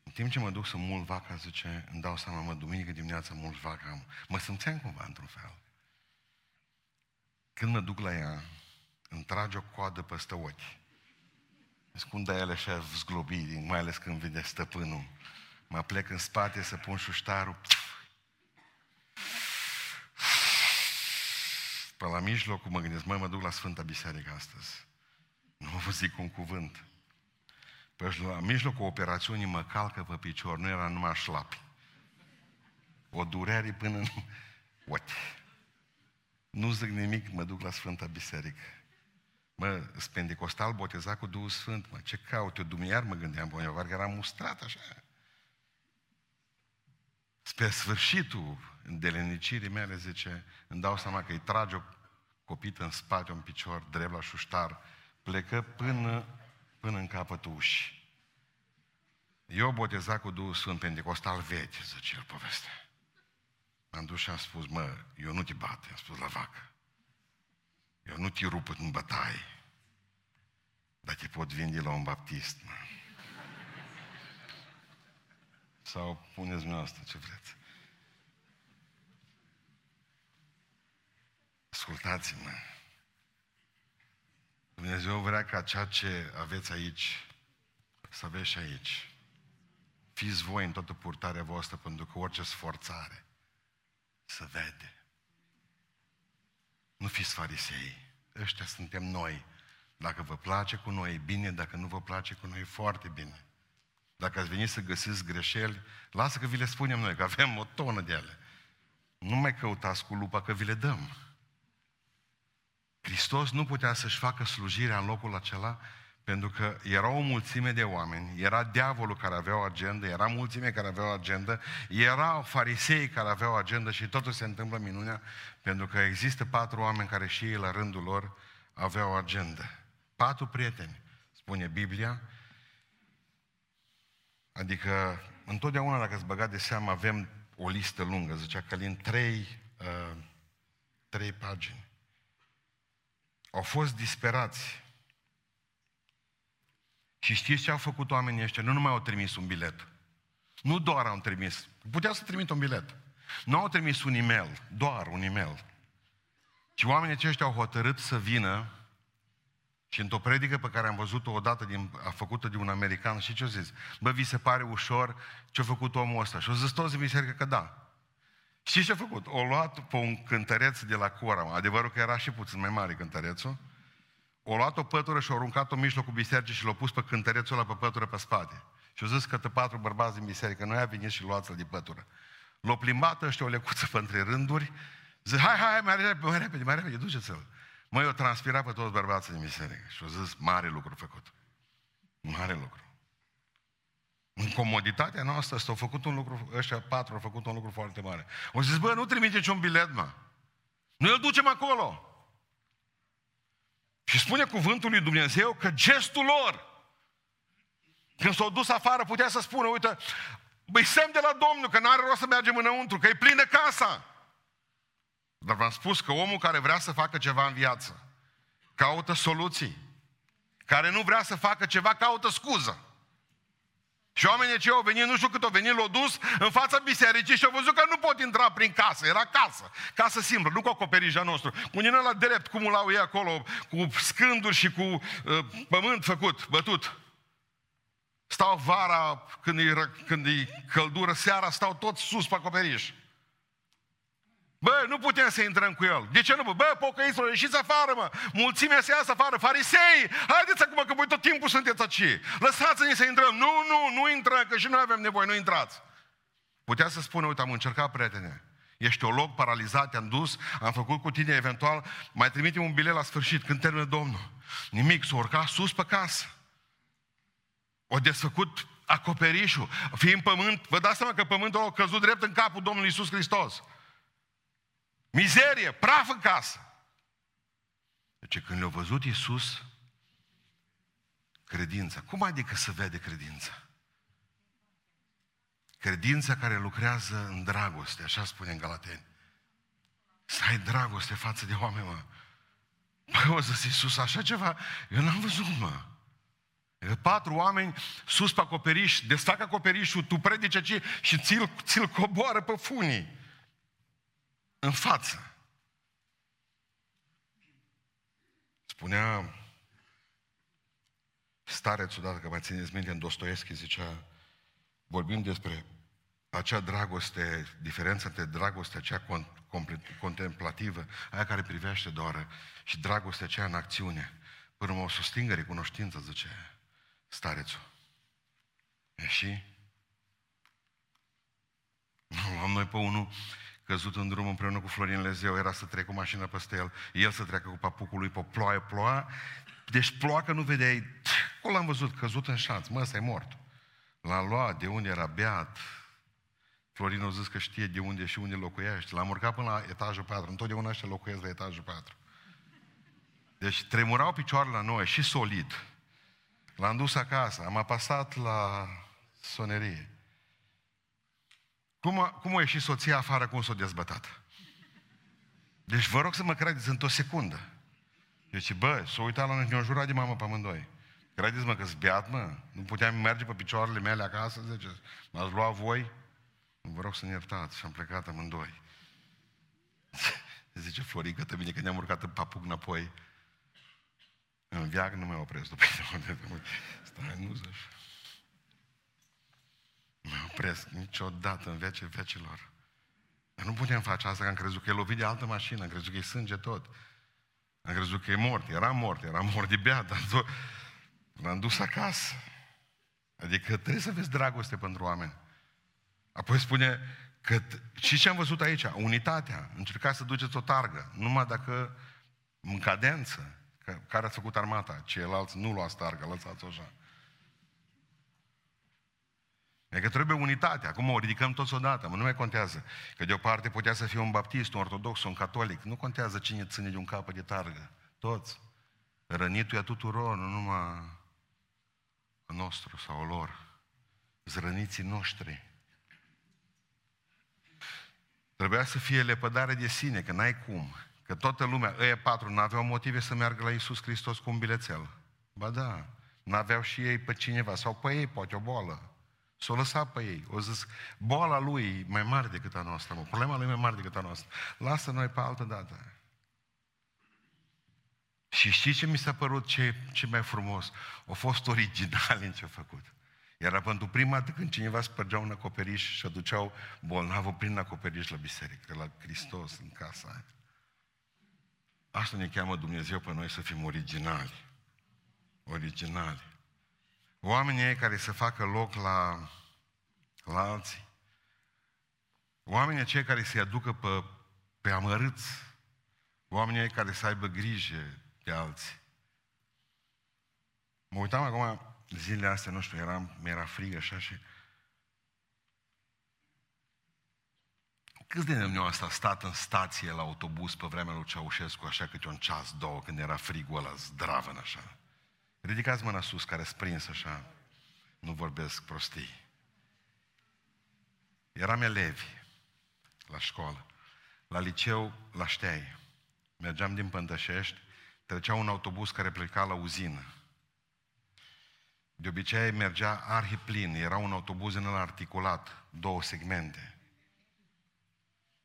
În timp ce mă duc să mul vaca, zice, îmi dau seama, mă, duminică dimineața mul vaca, mă simțeam cumva într-un fel. Când mă duc la ea, îmi trage o coadă peste ochi. Scundă ele așa zglobiri, mai ales când vine stăpânul. Mă plec în spate să pun șuștarul. Pe la mijlocul mă gândesc, măi, mă duc la Sfânta Biserică astăzi. Nu vă zic un cuvânt. Pe la mijlocul operațiunii mă calcă pe picior, nu era numai șlapi. O durere până în ochi. Nu zic nimic, mă duc la Sfânta Biserică. Mă, spendicostal botezat cu Duhul Sfânt, mă, ce caut eu, Dumnezeu mă gândeam, bă, eu că eram mustrat așa. Spre sfârșitul îndelenicirii mele, zice, îmi dau seama că îi trage o copită în spate, un picior, drept la șuștar, plecă până, până în capătul ușii. Eu botezat cu Duhul Sfânt, pentecostal vechi, zice el povestea. M-am dus și am spus, mă, eu nu te bat, am spus la vacă. Eu nu te rup în bătaie, dar te pot vinde la un baptist, mă. Sau puneți dumneavoastră ce vreți. Ascultați-mă. Dumnezeu vrea ca ceea ce aveți aici, să aveți și aici. Fiți voi în toată purtarea voastră, pentru că orice sforțare se vede. Nu fiți farisei. Ăștia suntem noi. Dacă vă place cu noi, bine. Dacă nu vă place cu noi, foarte bine. Dacă ați venit să găsiți greșeli, lasă că vi le spunem noi, că avem o tonă de ele. Nu mai căutați cu lupa, că vi le dăm. Hristos nu putea să-și facă slujirea în locul acela pentru că era o mulțime de oameni, era diavolul care avea o agendă, era mulțime care avea o agendă, erau farisei care aveau o agendă și totul se întâmplă minunea pentru că există patru oameni care și ei la rândul lor aveau o agendă. Patru prieteni, spune Biblia, adică întotdeauna dacă ați băgat de seamă avem o listă lungă, zicea Călin, trei, uh, trei pagini. Au fost disperați. Și știți ce au făcut oamenii ăștia? Nu numai au trimis un bilet. Nu doar au trimis. Puteau să trimită un bilet. Nu au trimis un e-mail, doar un e-mail. Și oamenii aceștia au hotărât să vină și într-o predică pe care am văzut-o odată din, a făcută de un american, și ce-o zis? Bă, vi se pare ușor ce-a făcut omul ăsta? Și o zis toți în biserică că da. Și ce a făcut? O luat pe un cântăreț de la Cora, adevărul că era și puțin mai mare cântărețul, o luat o pătură și o aruncat-o în mijlocul bisericii și l-a pus pe cântărețul ăla pe pătură pe spate. Și au zis că patru bărbați din biserică, noi a venit și luați-l de pătură. L-au plimbat ăștia o lecuță pe între rânduri, zic, hai, hai, mai repede, mai repede, mai repede, duceți-l. Măi, o transpirat pe toți bărbații din biserică și au zis, mare lucru făcut. Mare lucru. În comoditatea noastră s-au făcut un lucru, ăștia patru au făcut un lucru foarte mare. Au zis, bă, nu trimiteți un bilet, mă. Noi îl ducem acolo. Și spune cuvântul lui Dumnezeu că gestul lor, când s-au dus afară, putea să spună, uite, băi, semn de la Domnul că n-are rost să mergem înăuntru, că e plină casa. Dar v-am spus că omul care vrea să facă ceva în viață, caută soluții. Care nu vrea să facă ceva, caută scuză. Și oamenii ce au venit, nu știu cât au venit, l-au dus în fața bisericii și au văzut că nu pot intra prin casă. Era casă. Casă simplă, nu cu acoperișa nostru. Cu din la drept, cum l-au ei acolo, cu scânduri și cu uh, pământ făcut, bătut. Stau vara, când e, când e căldură, seara, stau tot sus pe acoperiș. Bă, nu putem să intrăm cu el. De ce nu? Bă, pocăiților, ieșiți afară, mă. Mulțimea să iasă afară. Farisei, haideți acum că voi tot timpul sunteți aici. Lăsați-ne să intrăm. Nu, nu, nu intrăm, că și noi avem nevoie, nu intrați. Putea să spună, uite, am încercat, prietene. Ești loc paralizat, te-am dus, am făcut cu tine, eventual, mai trimite un bilet la sfârșit, când termină Domnul. Nimic, s-a urcat sus pe casă. O desfăcut acoperișul, fiind pământ, vă dați seama că pământul a căzut drept în capul Domnului Isus Hristos. Mizerie, praf în casă. Deci când le-a văzut Iisus, credința. Cum adică să vede credința? Credința care lucrează în dragoste, așa spune în Galateni. Să ai dragoste față de oameni, mă. Păi, o zis Iisus, așa ceva? Eu n-am văzut, mă. Patru oameni sus pe acoperiș, desfac acoperișul, tu predici aici și ți-l, ți-l coboară pe funii în față. Spunea starețul, dacă mai țineți minte, în Dostoevski zicea, vorbim despre acea dragoste, diferența între dragostea aceea contemplativă, aia care privește doar, și dragostea aceea în acțiune. Până o să stingă recunoștință, zice starețul. E și? Am noi pe unul căzut în drum împreună cu Florin Lezeu, era să trec cu mașina peste el, el să treacă cu papucul lui pe ploaie, ploa, deci ploa că nu vedeai, acolo l-am văzut, căzut în șanț, mă, ăsta e mort. L-am luat, de unde era beat, Florin a zis că știe de unde și unde locuiește. L-am urcat până la etajul 4. Întotdeauna ăștia locuiesc la etajul 4. Deci tremurau picioarele la noi și solid. L-am dus acasă. Am apasat la sonerie. Cum a, cum a ieșit soția afară, cum s-a dezbătat? Deci vă rog să mă credeți într-o secundă. Deci, bă, s-a uitat la noi și ne-a jurat de mamă pe amândoi. Credeți-mă că beat, mă? Nu puteam merge pe picioarele mele acasă, zice, m-ați luat voi? Vă rog să ne iertați și am plecat amândoi. Zice Florica, te bine că ne-am urcat în papuc înapoi. În viac nu mai opresc după Stai, nu zici. Nu mai opresc niciodată în vece vecilor. Dar nu putem face asta, că am crezut că e lovit de altă mașină, am crezut că e sânge tot. Am crezut că e mort, era mort, era mort de beat, dar l-am dus acasă. Adică trebuie să vezi dragoste pentru oameni. Apoi spune că și ce am văzut aici, unitatea, încercați să duceți o targă, numai dacă în cadență, care ați făcut armata, ceilalți nu luați targă, lăsați-o așa. E că trebuie unitate. Acum o ridicăm toți odată, mă, nu mai contează. Că de o parte putea să fie un baptist, un ortodox, un catolic. Nu contează cine ține de un capăt de targă. Toți. Rănitul e a tuturor, nu numai a nostru sau a lor. Zrăniții noștri. Trebuia să fie lepădare de sine, că n-ai cum. Că toată lumea, ăia patru, n-aveau motive să meargă la Iisus Hristos cu un bilețel. Ba da, n-aveau și ei pe cineva, sau pe ei, poate o boală. S-o lăsat pe ei. O zis, boala lui e mai mare decât a noastră, mă. Problema lui e mai mare decât a noastră. Lasă noi pe altă dată. Și știi ce mi s-a părut ce, ce mai frumos? Au fost original în ce a făcut. Era pentru prima dată când cineva spărgea un acoperiș și aduceau bolnavul prin acoperiș la biserică, la Hristos, în casa aia. Asta ne cheamă Dumnezeu pe noi să fim originali. Originali. Oamenii care să facă loc la, la alții. Oamenii cei care să-i aducă pe, pe amărâți. Oamenii care să aibă grijă de alții. Mă uitam acum zilele astea, nu știu, eram, mi-era frig așa și... Câți de dumneavoastră a stat în stație la autobuz pe vremea lui Ceaușescu, așa câte un ceas, două, când era frigul ăla zdravăn așa? Ridicați mâna sus, care sprins așa. Nu vorbesc prostii. Eram elevi la școală. La liceu, la Ștei. Mergeam din Pântășești, trecea un autobuz care pleca la uzină. De obicei mergea arhiplin, era un autobuz în articulat, două segmente.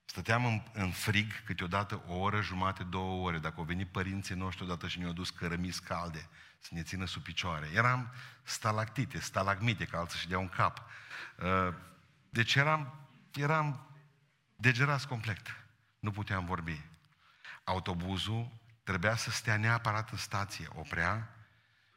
Stăteam în, în frig câteodată o oră, jumate, două ore. Dacă au venit părinții noștri odată și ne-au dus cărămiți calde să ne țină sub picioare. Eram stalactite, stalagmite, ca alții și dea un cap. Uh, deci eram, eram degerați complet. Nu puteam vorbi. Autobuzul trebuia să stea neapărat în stație, oprea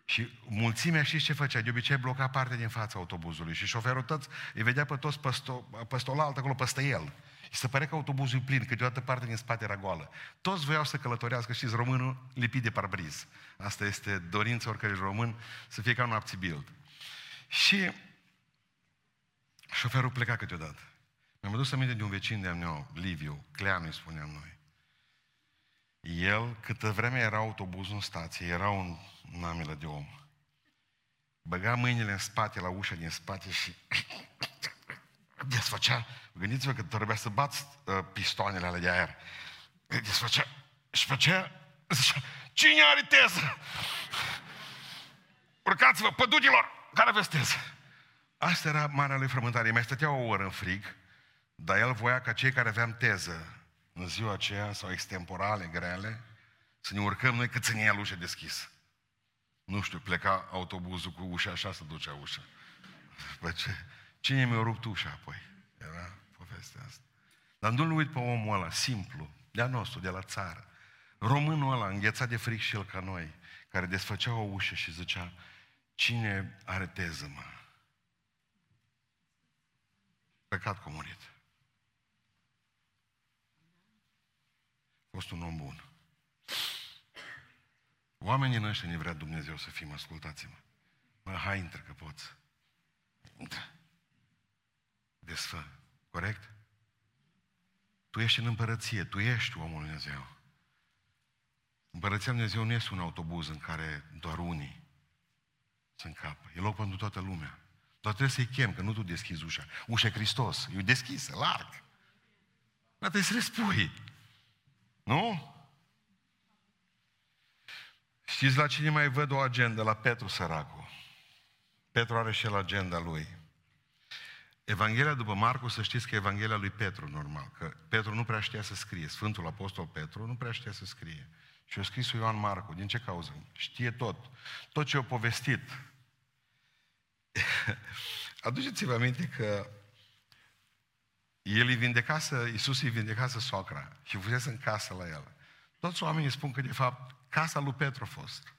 și mulțimea știți ce făcea? De obicei bloca parte din fața autobuzului și șoferul toți îi vedea pe toți pe, sto, pe stolaltă acolo, peste el. Și se pare că autobuzul e plin, câteodată parte din spate era goală. Toți voiau să călătorească, știți, românul lipit de parbriz. Asta este dorința oricărui român, să fie ca un abțibild. Și șoferul pleca câteodată. Mi-am adus aminte de un vecin de-al meu, Liviu, Cleanu îi spuneam noi. El, câtă vreme era autobuzul în stație, era un namilă de om. Băga mâinile în spate, la ușa din spate și desfăcea, gândiți-vă că trebuia să bați uh, pistoanele alea de aer. Desfăcea și făcea, zicea, cine are teză? Urcați-vă, pădugilor, care aveți teză? Asta era marea lui frământare. Mai stătea o oră în frig, dar el voia ca cei care aveam teză în ziua aceea, sau extemporale, grele, să ne urcăm noi cât ținea ușa deschisă. Nu știu, pleca autobuzul cu ușa așa să ducea ușa. Păi ce? Cine mi-a rupt ușa apoi? Era povestea asta. Dar nu-l uit pe omul ăla, simplu, de-a nostru, de la țară. Românul ăla, înghețat de fric și el ca noi, care desfăcea o ușă și zicea, cine are teză, mă? Păcat comunit. A fost un om bun. Oamenii noștri ne vrea Dumnezeu să fim, ascultați-mă. Mă, hai, intră că poți. Intră. Desfă. Corect? Tu ești în împărăție, tu ești omul Dumnezeu. Împărăția Dumnezeu nu este un autobuz în care doar unii sunt cap. E loc pentru toată lumea. Dar trebuie să-i chem, că nu tu deschizi ușa. Ușa e Hristos. E deschisă, larg. Dar trebuie să răspui. Nu? Știți la cine mai văd o agenda? La Petru săracul. Petru are și el agenda lui. Evanghelia după Marcu, să știți că e Evanghelia lui Petru, normal. Că Petru nu prea știa să scrie. Sfântul Apostol Petru nu prea știa să scrie. Și a scris Ioan Marcu. Din ce cauză? Știe tot. Tot ce a povestit. Aduceți-vă aminte că el îi vindecase, Iisus îi vindecase socra și fusese în casă la el. Toți oamenii spun că, de fapt, casa lui Petru a fost.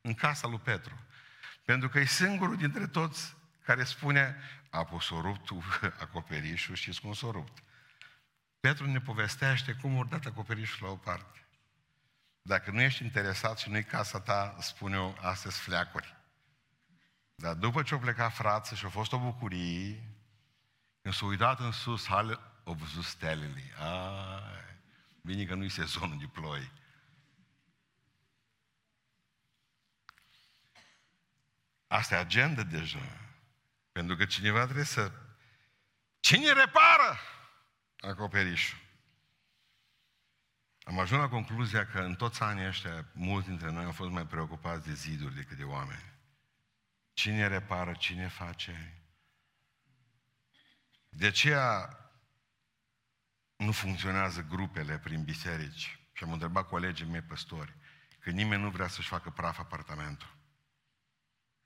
În casa lui Petru. Pentru că e singurul dintre toți care spune, a pus o rupt acoperișul, și cum s-o rupt. Petru ne povestește cum a dat acoperișul la o parte. Dacă nu ești interesat și nu-i casa ta, spune eu, astăzi fleacuri. Dar după ce au plecat frață și a fost o bucurie, când s-a uitat în sus, hale, au văzut stelele. Ai, bine că nu-i sezonul de ploi. Asta e agenda deja. Pentru că cineva trebuie să... Cine repară acoperișul? Am ajuns la concluzia că în toți anii ăștia, mulți dintre noi au fost mai preocupați de ziduri decât de oameni. Cine repară, cine face. De aceea nu funcționează grupele prin biserici. Și am întrebat colegii mei păstori că nimeni nu vrea să-și facă praf apartamentul.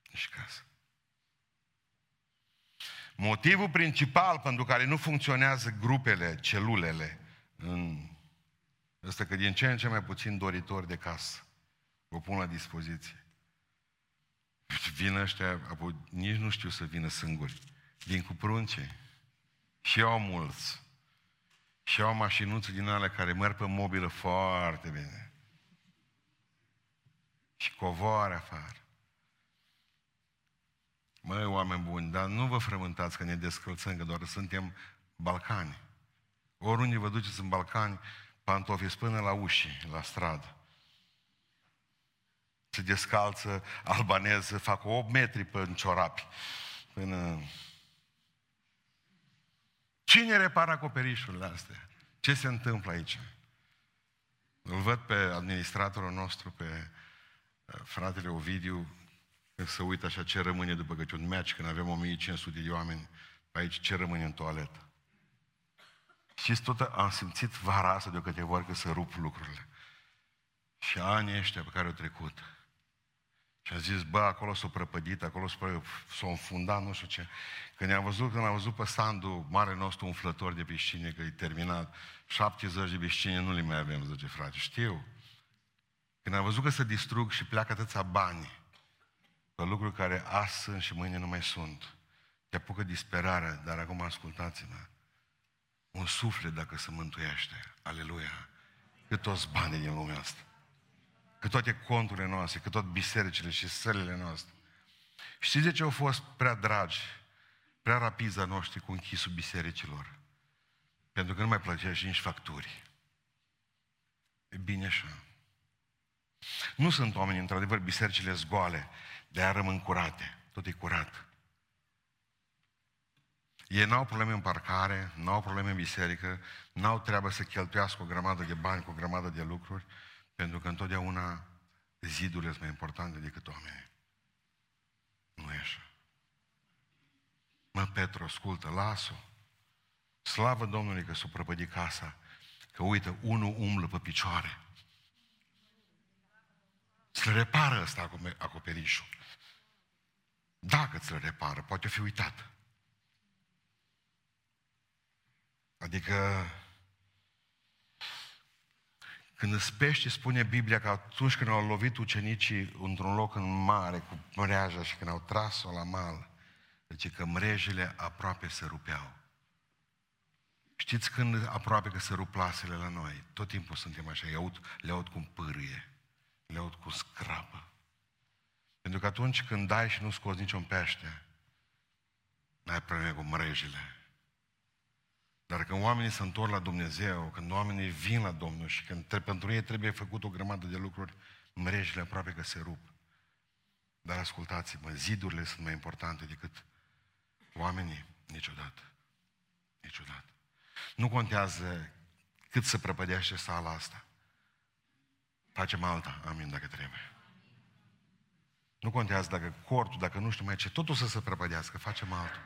Nici casă. Motivul principal pentru care nu funcționează grupele, celulele, în Ăsta că din ce în ce mai puțin doritori de casă o pun la dispoziție. Vin ăștia, apoi nici nu știu să vină singuri. Vin cu prunce. Și au mulți. Și au mașinuțe din alea care merg pe mobilă foarte bine. Și covoare afară. Măi, oameni buni, dar nu vă frământați că ne descălțăm, că doar suntem Balcani. Oriunde vă duceți în Balcani, pantofii până la uși, la stradă. Se descalță albaneză, fac 8 metri pe ciorapi. Până... Cine repară acoperișurile astea? Ce se întâmplă aici? Îl văd pe administratorul nostru, pe uh, fratele Ovidiu, că se uită așa ce rămâne după că un match, când avem 1500 de oameni, aici ce rămâne în toaletă. Și tot am simțit vara asta de o câteva ori că să rup lucrurile. Și anii ăștia pe care au trecut. Și a zis, bă, acolo s-a prăpădit, acolo s-a înfundat, nu știu ce. Când am văzut, când am văzut pe Sandu, mare nostru umflător de piscine, că e terminat, 70 de piscine nu le mai avem, zice frate, știu. Când am văzut că se distrug și pleacă atâția bani pe lucruri care azi sunt și mâine nu mai sunt, te apucă disperarea, dar acum ascultați-mă un suflet dacă se mântuiește. Aleluia! Cât toți banii din lumea asta. Cât toate conturile noastre, cât tot bisericile și sălile noastre. Știți de ce au fost prea dragi, prea rapiza noștri cu închisul bisericilor? Pentru că nu mai plăcea și nici facturi. E bine așa. Nu sunt oameni, într-adevăr, bisericile zgoale, de a rămân curate. Tot e curat. Ei n-au probleme în parcare, n-au probleme în biserică, n-au treabă să cheltuiască o grămadă de bani cu o grămadă de lucruri, pentru că întotdeauna zidurile sunt mai importante decât oamenii. Nu e așa. Mă, Petru, ascultă, las-o. Slavă Domnului că s-o prăpădi casa, că uite, unul umblă pe picioare. Să repară ăsta acoperișul. Dacă ți-l repară, poate fi uitat. Adică când îți pește, spune Biblia că atunci când au lovit ucenicii într-un loc în mare cu mreaja și când au tras-o la mal, zice că mrejele aproape se rupeau. Știți când aproape că se rup plasele la noi? Tot timpul suntem așa, le aud, le aud cum pârâie, le aud cu scrapă. Pentru că atunci când dai și nu scoți niciun pește, n-ai probleme cu mrejele. Dar când oamenii se întorc la Dumnezeu, când oamenii vin la Domnul și când pentru ei trebuie făcut o grămadă de lucruri, mrejile aproape că se rup. Dar ascultați-mă, zidurile sunt mai importante decât oamenii niciodată. Niciodată. Nu contează cât se prăpădește sala asta. Facem alta, amin, dacă trebuie. Nu contează dacă cortul, dacă nu știu mai ce, totul să se prăpădească, facem altul.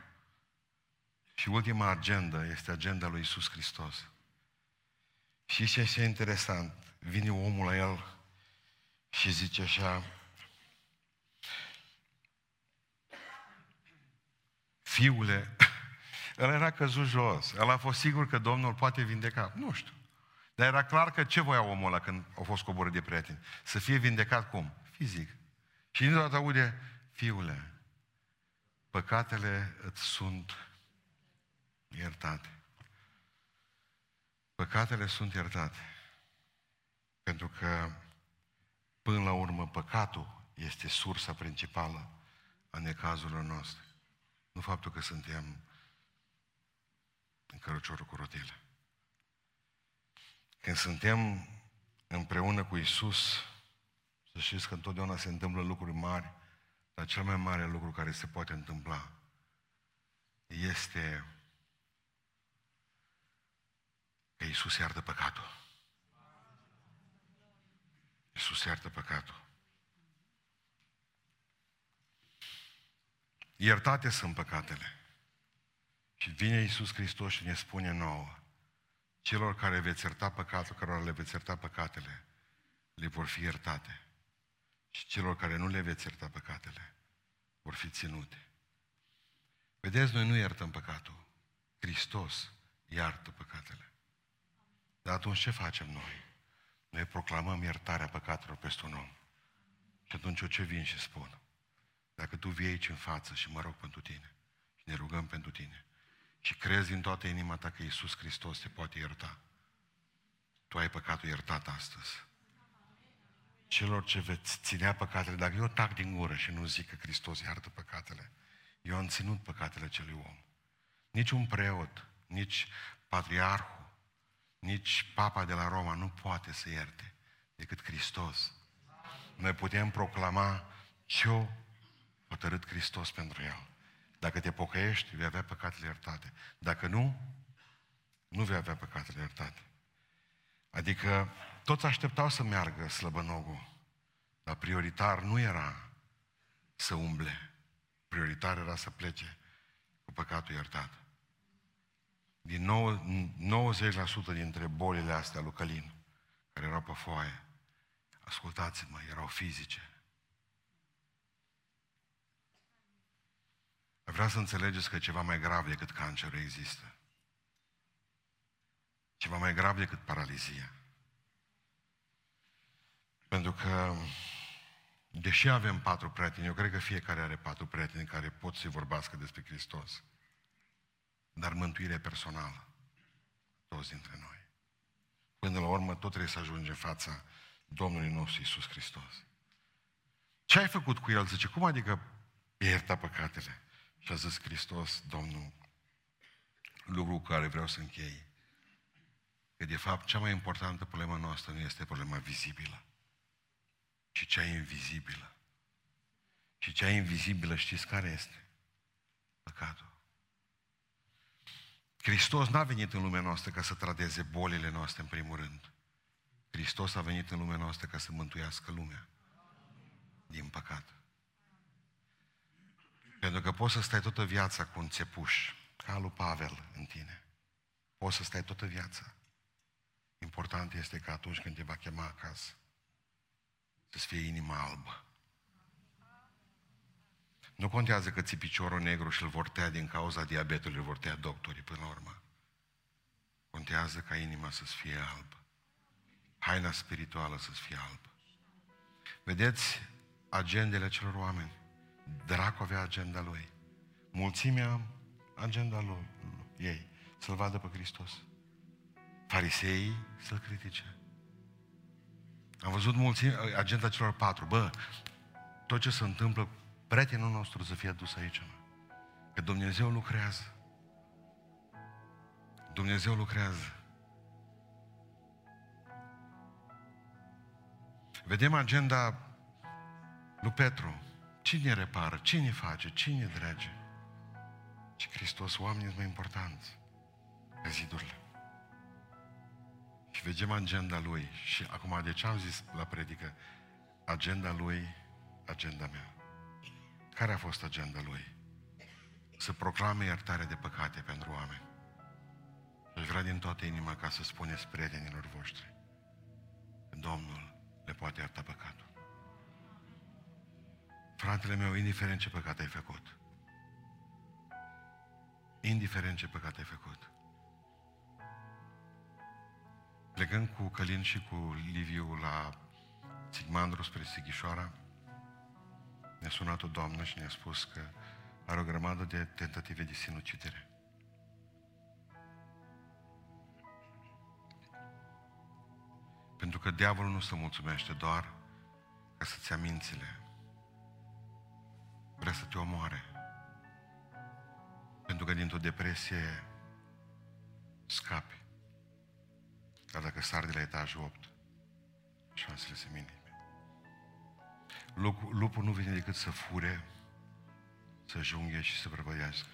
Și ultima agenda este agenda lui Isus Hristos. Și ce este interesant, vine omul la el Și zice așa, fiule, el era căzut jos, el a fost sigur că Domnul poate vindeca, nu știu. Dar era clar că ce voia omul ăla când a fost coborât de prieteni? Să fie vindecat cum? Fizic. Și din toată aude, fiule, păcatele îți sunt iertate. Păcatele sunt iertate. Pentru că, până la urmă, păcatul este sursa principală a necazurilor noastre. Nu faptul că suntem în căruciorul cu rotile. Când suntem împreună cu Isus, să știți că întotdeauna se întâmplă lucruri mari, dar cel mai mare lucru care se poate întâmpla este că Iisus iartă păcatul. Iisus iartă păcatul. Iertate sunt păcatele. Și vine Iisus Hristos și ne spune nouă, celor care veți ierta păcatul, cărora le veți ierta păcatele, le vor fi iertate. Și celor care nu le veți ierta păcatele, vor fi ținute. Vedeți, noi nu iertăm păcatul. Hristos iartă păcatele. Dar atunci ce facem noi? Noi proclamăm iertarea păcatelor peste un om. Și atunci eu ce vin și spun? Dacă tu vii aici în față și mă rog pentru tine și ne rugăm pentru tine și crezi din toată inima ta că Iisus Hristos te poate ierta, tu ai păcatul iertat astăzi. Celor ce veți ținea păcatele, dacă eu tac din gură și nu zic că Hristos iartă păcatele, eu am ținut păcatele acelui om. Nici un preot, nici patriarhul, nici papa de la Roma nu poate să ierte decât Hristos. Noi putem proclama ce-o hotărât Hristos pentru el. Dacă te pocăiești, vei avea păcatele iertate. Dacă nu, nu vei avea păcatele iertate. Adică toți așteptau să meargă slăbănogul, dar prioritar nu era să umble. Prioritar era să plece cu păcatul iertat. Din 90% dintre bolile astea lui Călin, care erau pe foaie, ascultați-mă, erau fizice. Vreau să înțelegeți că ceva mai grav decât cancerul există. Ceva mai grav decât paralizia. Pentru că, deși avem patru prieteni, eu cred că fiecare are patru prieteni care pot să vorbească despre Hristos. Dar mântuire personală. Toți dintre noi. Până la urmă, tot trebuie să ajungem în fața Domnului nostru Iisus Hristos. Ce ai făcut cu el? Zice, cum adică ierta păcatele? Și a zis Hristos, Domnul, lucru cu care vreau să închei. Că de fapt cea mai importantă problemă noastră nu este problema vizibilă, ci cea invizibilă. Și cea invizibilă știți care este? Păcatul. Hristos n-a venit în lumea noastră ca să tradeze bolile noastre în primul rând. Hristos a venit în lumea noastră ca să mântuiască lumea. Din păcat. Pentru că poți să stai toată viața cu un țepuș, ca lui Pavel în tine. Poți să stai toată viața. Important este că atunci când te va chema acasă, să-ți fie inima albă. Nu contează că ți piciorul negru și îl vor tăia din cauza diabetului, îl vor tăia doctorii până la urmă. Contează ca inima să-ți fie albă. Haina spirituală să-ți fie albă. Vedeți agendele celor oameni. Dracu avea agenda lui. Mulțimea agenda lui, ei. Să-L vadă pe Hristos. Fariseii să-L critique. Am văzut mulțimea, agenda celor patru. Bă, tot ce se întâmplă, prietenul nostru să fie dus aici. Mă. Că Dumnezeu lucrează. Dumnezeu lucrează. Vedem agenda lui Petru. Cine repară? Cine face? Cine drage? Și Hristos, oamenii sunt mai importanți ca zidurile. Și vedem agenda Lui. Și acum, de ce am zis la predică? Agenda Lui, agenda mea. Care a fost agenda Lui? Să proclame iertarea de păcate pentru oameni. Și vrea din toată inima ca să spuneți prietenilor voștri Domnul le poate ierta păcatul. Fratele meu, indiferent ce păcat ai făcut, indiferent ce păcat ai făcut, plecând cu Călin și cu Liviu la Sigmandru spre Sighișoara, ne-a sunat o doamnă și ne-a spus că are o grămadă de tentative de sinucidere. Pentru că diavolul nu se mulțumește doar ca să-ți ia mințile. Vrea să te omoare. Pentru că dintr-o depresie scapi. Dar dacă sar de la etajul 8, șansele se minime. Lupul nu vine decât să fure, să junghe și să prăvăiască.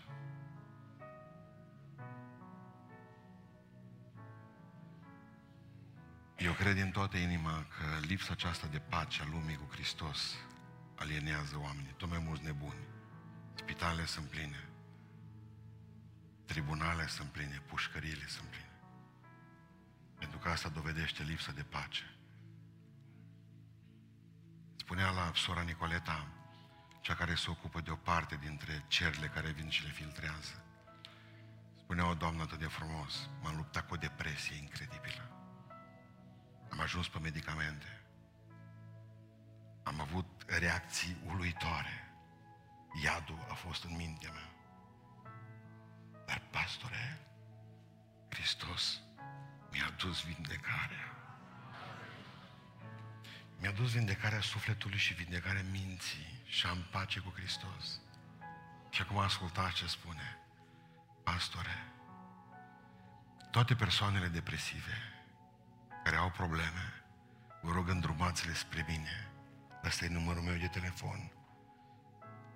Eu cred din toată inima că lipsa aceasta de pace a lumii cu Hristos alienează oamenii, tot mai mulți nebuni. Spitalele sunt pline, tribunale sunt pline, pușcăriile sunt pline. Pentru că asta dovedește lipsa de pace. Spunea la sora Nicoleta, cea care se ocupă de o parte dintre cerile care vin și le filtrează. Spunea o doamnă atât de frumos, m-am luptat cu o depresie incredibilă. Am ajuns pe medicamente. Am avut reacții uluitoare. Iadul a fost în mintea mea. Dar, pastore, Hristos mi-a dus vindecarea. Mi-a dus vindecarea sufletului și vindecarea minții și am pace cu Hristos. Și acum ascultați ce spune. Pastore, toate persoanele depresive care au probleme, vă rog îndrumați-le spre mine. Asta e numărul meu de telefon.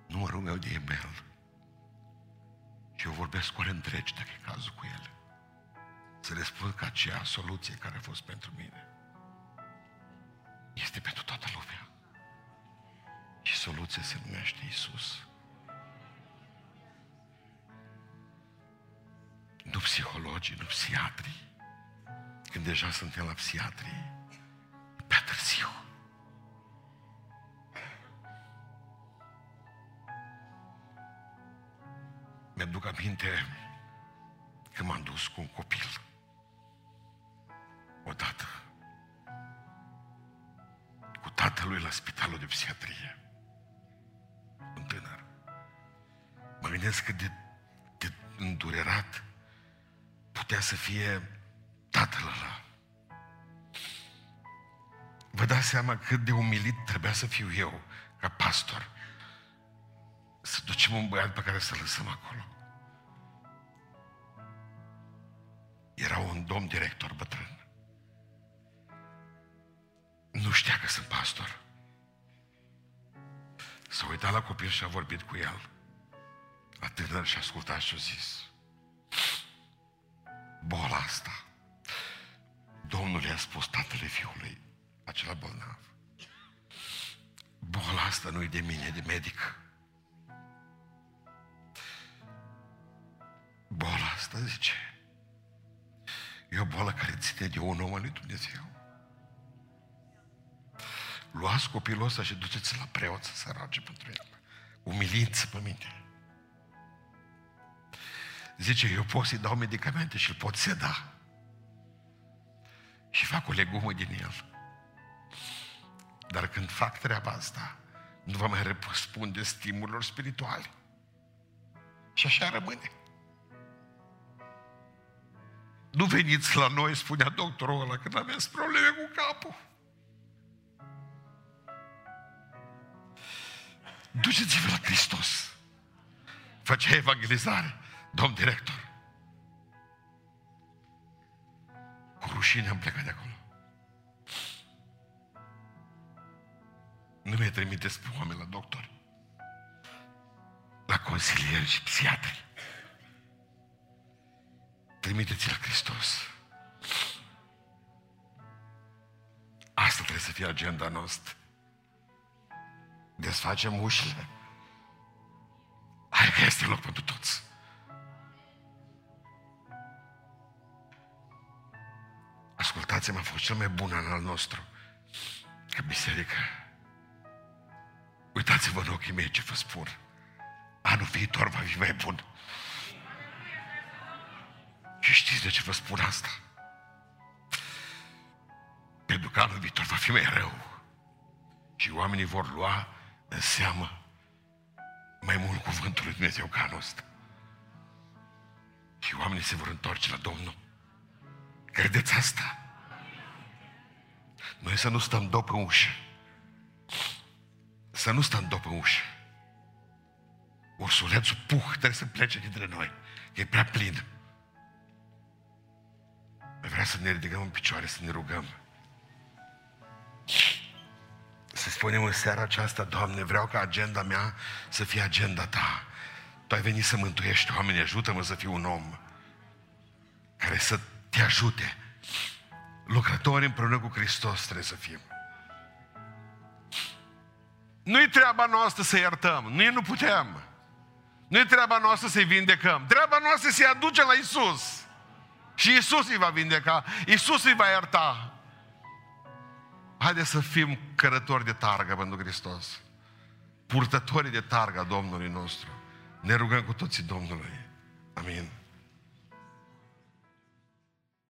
Numărul meu de e-mail. Și eu vorbesc cu ele întregi dacă e cazul cu ele. Să le spun că aceea soluție care a fost pentru mine este pentru toată lumea. Și soluția se numește Isus. Nu psihologii, nu psiatrii. Când deja suntem la psiatrii, e prea târziu. Mi-aduc aminte că m-am dus cu un copil odată cu tatălui la spitalul de psihiatrie. Un tânăr. Mă gândesc că de, de îndurerat putea să fie tatăl ăla. Vă dați seama cât de umilit trebuia să fiu eu, ca pastor, să ducem un băiat pe care să-l lăsăm acolo. Era un domn director bătrân. Nu știa că sunt pastor. S-a uitat la copil și a vorbit cu el. La tânăr și a ascultat și a zis. Boala asta. Domnul i-a spus tatăle fiului, acela bolnav. Boala asta nu e de mine, de medic. Boala asta, zice, e o boală care ține de un om al lui Dumnezeu. Luați copilul ăsta și duceți la preot să se roage pentru el. Umiliți pe mine. Zice, eu pot să-i dau medicamente și îl pot seda. Și fac o legumă din el. Dar când fac treaba asta, nu va mai răspunde stimulilor spirituale. Și așa rămâne. Nu veniți la noi, spunea doctorul ăla, când aveți probleme cu capul. Duceți-vă la Hristos. Făcea evangelizare, domn director. Cu rușine am plecat de acolo. Nu mi-ai trimiteți pe oameni la doctori. La consilieri și psiatri. Trimiteți la Hristos. Asta trebuie să fie agenda noastră. Desfacem ușile. Hai că este loc pentru toți. Ascultați-mă, a fost cel mai bun an al nostru. Că biserică. Uitați-vă în ochii mei ce vă spun. Anul viitor va fi mai bun. Și știți de ce vă spun asta? Pentru că anul viitor va fi mai rău. Și oamenii vor lua în seamă mai mult cuvântul lui Dumnezeu ca anul ăsta. Și oamenii se vor întoarce la Domnul. Credeți asta? Noi să nu stăm dop în ușă. Să nu stăm dop în ușă. Ursulețul puh trebuie să plece dintre noi. E prea plin. Vrea să ne ridicăm în picioare, să ne rugăm. Să spunem în seara aceasta, Doamne, vreau ca agenda mea să fie agenda Ta. Tu ai venit să mântuiești oamenii, ajută-mă să fiu un om care să te ajute. Lucrători împreună cu Hristos trebuie să fim. Nu-i treaba noastră să iertăm, noi nu putem. Nu-i treaba noastră să-i vindecăm. Treaba noastră să-i aducem la Isus. Și Isus îi va vindeca, Isus îi va ierta. Haideți să fim cărători de targă pentru Hristos. Purtătorii de targa Domnului nostru. Ne rugăm cu toții Domnului. Amin.